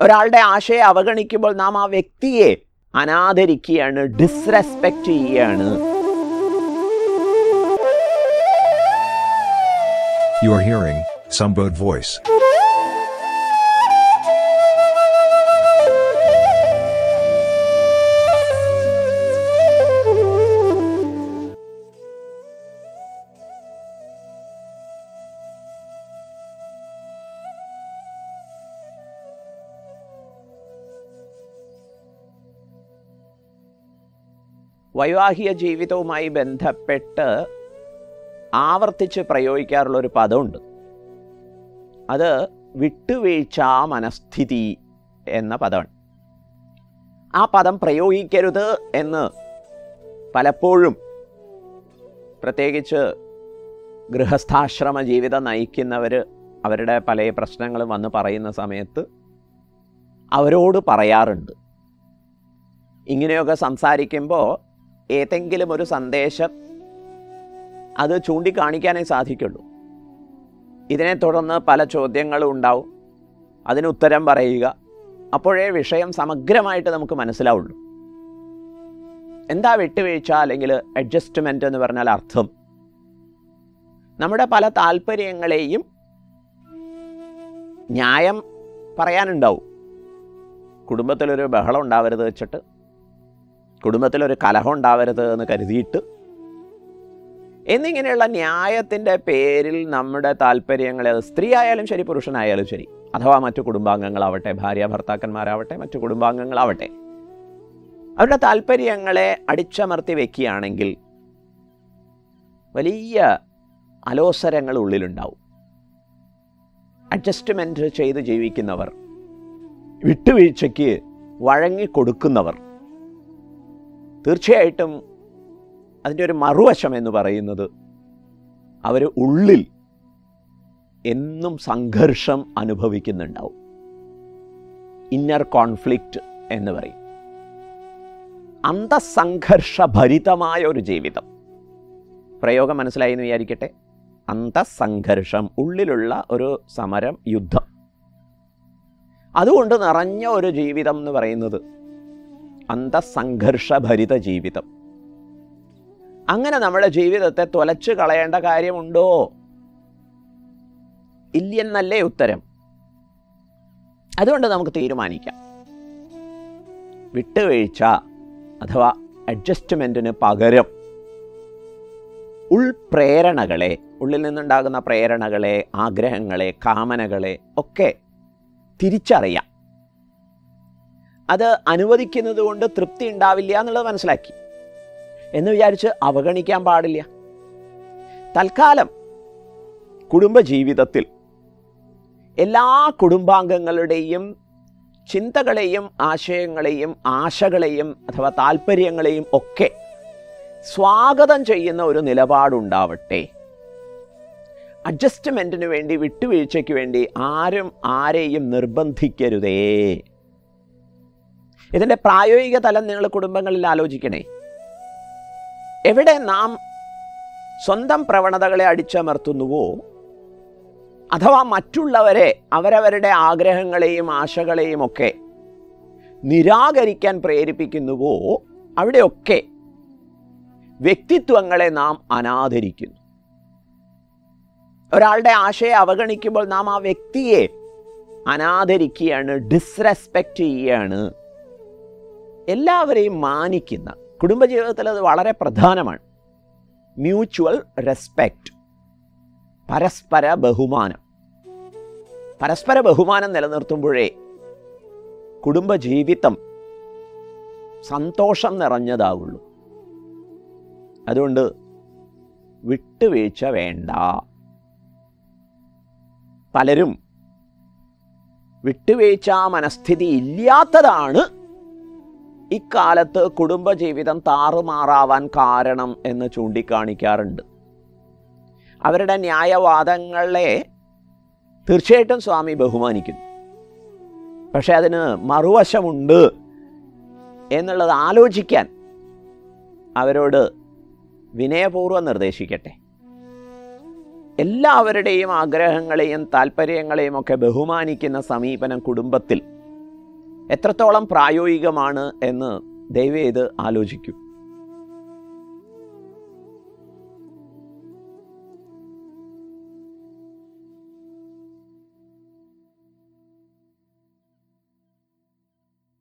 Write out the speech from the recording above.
ഒരാളുടെ ആശയെ അവഗണിക്കുമ്പോൾ നാം ആ വ്യക്തിയെ അനാദരിക്കുകയാണ് ഡിസ്റെസ്പെക്റ്റ് ചെയ്യുകയാണ് you are hearing somebody's Voice. വൈവാഹിക ജീവിതവുമായി ബന്ധപ്പെട്ട് ആവർത്തിച്ച് പ്രയോഗിക്കാറുള്ള ഒരു പദമുണ്ട്. അത് വിട്ടുവീഴ്ച മനസ്ഥിതി എന്ന പദമാണ്. ആ പദം പ്രയോഗിക്കരുത് എന്ന് പലപ്പോഴും പ്രത്യേകിച്ച് ഗൃഹസ്ഥാശ്രമ ജീവിതം നയിക്കുന്നവർ അവരുടെ പല പ്രശ്നങ്ങളും വന്ന് പറയുന്ന സമയത്ത് അവരോട് പറയാറുണ്ട്. ഇങ്ങനെയൊക്കെ സംസാരിക്കുമ്പോൾ ഏതെങ്കിലും ഒരു സന്ദേശം അത് ചൂണ്ടിക്കാണിക്കാനേ സാധിക്കുള്ളൂ. ഇതിനെ തുടർന്ന് പല ചോദ്യങ്ങളും ഉണ്ടാവും. അതിന് ഉത്തരം പറയുക. അപ്പോഴേ വിഷയം സമഗ്രമായിട്ട് നമുക്ക് മനസ്സിലാവുള്ളൂ. എന്താ വിട്ടുവീഴ്ച അല്ലെങ്കിൽ അഡ്ജസ്റ്റ്മെന്റ് എന്ന് പറഞ്ഞാൽ അർത്ഥം? നമ്മുടെ പല താല്പര്യങ്ങളെയും ന്യായം പറയാനുണ്ടാവും. കുടുംബത്തിലൊരു ബഹളം ഉണ്ടാവരുത് വെച്ചിട്ട് കുടുംബത്തിലൊരു കലഹം ഉണ്ടാവരുത് എന്ന് കരുതിയിട്ട് എന്നിങ്ങനെയുള്ള ന്യായത്തിന്റെ പേരിൽ നമ്മുടെ താല്പര്യങ്ങളെ അത് സ്ത്രീ ആയാലും ശരി പുരുഷനായാലും ശരി അഥവാ മറ്റു കുടുംബാംഗങ്ങളാവട്ടെ ഭാര്യ ഭർത്താക്കന്മാരാവട്ടെ മറ്റു കുടുംബാംഗങ്ങളാവട്ടെ അവരുടെ താല്പര്യങ്ങളെ അടിച്ചമർത്തി വെക്കുകയാണെങ്കിൽ വലിയ അലോസരങ്ങൾ ഉള്ളിലുണ്ടാവും. അഡ്ജസ്റ്റ്മെന്റ് ചെയ്ത് ജീവിക്കുന്നവർ വിട്ടുവീഴ്ചയ്ക്ക് വഴങ്ങിക്കൊടുക്കുന്നവർ തീർച്ചയായിട്ടും അതിന്റെ ഒരു മറുവശം എന്ന് പറയുന്നത് അവർ ഉള്ളിൽ എന്നും സംഘർഷം അനുഭവിക്കുന്നുണ്ടാവും. ഇന്നർ കോൺഫ്ലിക്റ്റ് എന്ന് പറയും. അന്തസംഘർഷഭരിതമായ ഒരു ജീവിതം. പ്രയോഗം മനസ്സിലായി എന്ന് വിചാരിക്കട്ടെ? അന്തസംഘർഷം ഉള്ളിലുള്ള ഒരു സമരം യുദ്ധം. അതുകൊണ്ട് നിറഞ്ഞ ഒരു ജീവിതം എന്ന് പറയുന്നത് അന്തസംഘർഷഭരിത ജീവിതം അങ്ങനെ നമ്മുടെ ജീവിതത്തെ തുലച്ചു കളയേണ്ട കാര്യമുണ്ടോ? ഇല്ലെന്നല്ലേ ഉത്തരം. അതുകൊണ്ട് നമുക്ക് തീരുമാനിക്കാം. വിട്ടുവീഴ്ച അഥവാ അഡ്ജസ്റ്റ്മെന്റിന് പകരം ഉൾപ്രേരണകളെ ഉള്ളിൽ നിന്നുണ്ടാകുന്ന പ്രേരണകളെ ആഗ്രഹങ്ങളെ കാമനകളെ ഒക്കെ തിരിച്ചറിയാം. അത് അനുവദിക്കുന്നത് കൊണ്ട് തൃപ്തി ഉണ്ടാവില്ല എന്നുള്ളത് മനസ്സിലാക്കി. എന്ന് വിചാരിച്ച് അവഗണിക്കാൻ പാടില്ല. തൽക്കാലം കുടുംബജീവിതത്തിൽ എല്ലാ കുടുംബാംഗങ്ങളുടെയും ചിന്തകളെയും ആശയങ്ങളെയും ആശകളെയും അഥവാ താല്പര്യങ്ങളെയും ഒക്കെ സ്വാഗതം ചെയ്യുന്ന ഒരു നിലപാടുണ്ടാവട്ടെ. അഡ്ജസ്റ്റ്മെന്റിന് വേണ്ടി വിട്ടുവീഴ്ചയ്ക്ക് വേണ്ടി ആരും ആരെയും നിർബന്ധിക്കരുതേ. ഇതിന്റെ പ്രായോഗിക തലം നിങ്ങൾ കുടുംബങ്ങളിൽ ആലോചിക്കണേ. എവിടെ നാം സ്വന്തം പ്രവണതകളെ അടിച്ചമർത്തുന്നുവോ അഥവാ മറ്റുള്ളവരെ അവരവരുടെ ആഗ്രഹങ്ങളെയും ആശകളെയും ഒക്കെ നിരാകരിക്കാൻ പ്രേരിപ്പിക്കുന്നുവോ അവിടെയൊക്കെ വ്യക്തിത്വങ്ങളെ നാം അനാദരിക്കുന്നു. ഒരാളുടെ ആശയെ അവഗണിക്കുമ്പോൾ നാം ആ വ്യക്തിയെ അനാദരിക്കുകയാണ് ഡിസ്റെസ്പെക്റ്റ് ചെയ്യുകയാണ്. എല്ലാവരെയും മാനിക്കുന്ന കുടുംബജീവിതത്തിൽ അത് വളരെ പ്രധാനമാണ്. മ്യൂച്വൽ റെസ്പെക്റ്റ് പരസ്പര ബഹുമാനം. പരസ്പര ബഹുമാനം നിലനിർത്തുമ്പോഴേ കുടുംബജീവിതം സന്തോഷം നിറഞ്ഞതാവുള്ളൂ. അതുകൊണ്ട് വിട്ടുവീഴ്ച വേണ്ട. പലരും വിട്ടുവീഴ്ച മനസ്ഥിതി ഇല്ലാത്തതാണ് ഇക്കാലത്ത് കുടുംബജീവിതം താറുമാറാവാൻ കാരണം എന്ന് ചൂണ്ടിക്കാണിക്കാറുണ്ട്. അവരുടെ ന്യായവാദങ്ങളെ തീർച്ചയായിട്ടും സ്വാമി ബഹുമാനിക്കുന്നു. പക്ഷെ അതിന് മറുവശമുണ്ട് എന്നുള്ളത് ആലോചിക്കാൻ അവരോട് വിനയപൂർവം നിർദ്ദേശിക്കട്ടെ. എല്ലാവരുടെയും ആഗ്രഹങ്ങളെയും താല്പര്യങ്ങളെയും ഒക്കെ ബഹുമാനിക്കുന്ന സമീപനം കുടുംബത്തിൽ എത്രത്തോളം പ്രായോഗികമാണ് എന്ന് ദയവേത് ആലോചിക്കൂ.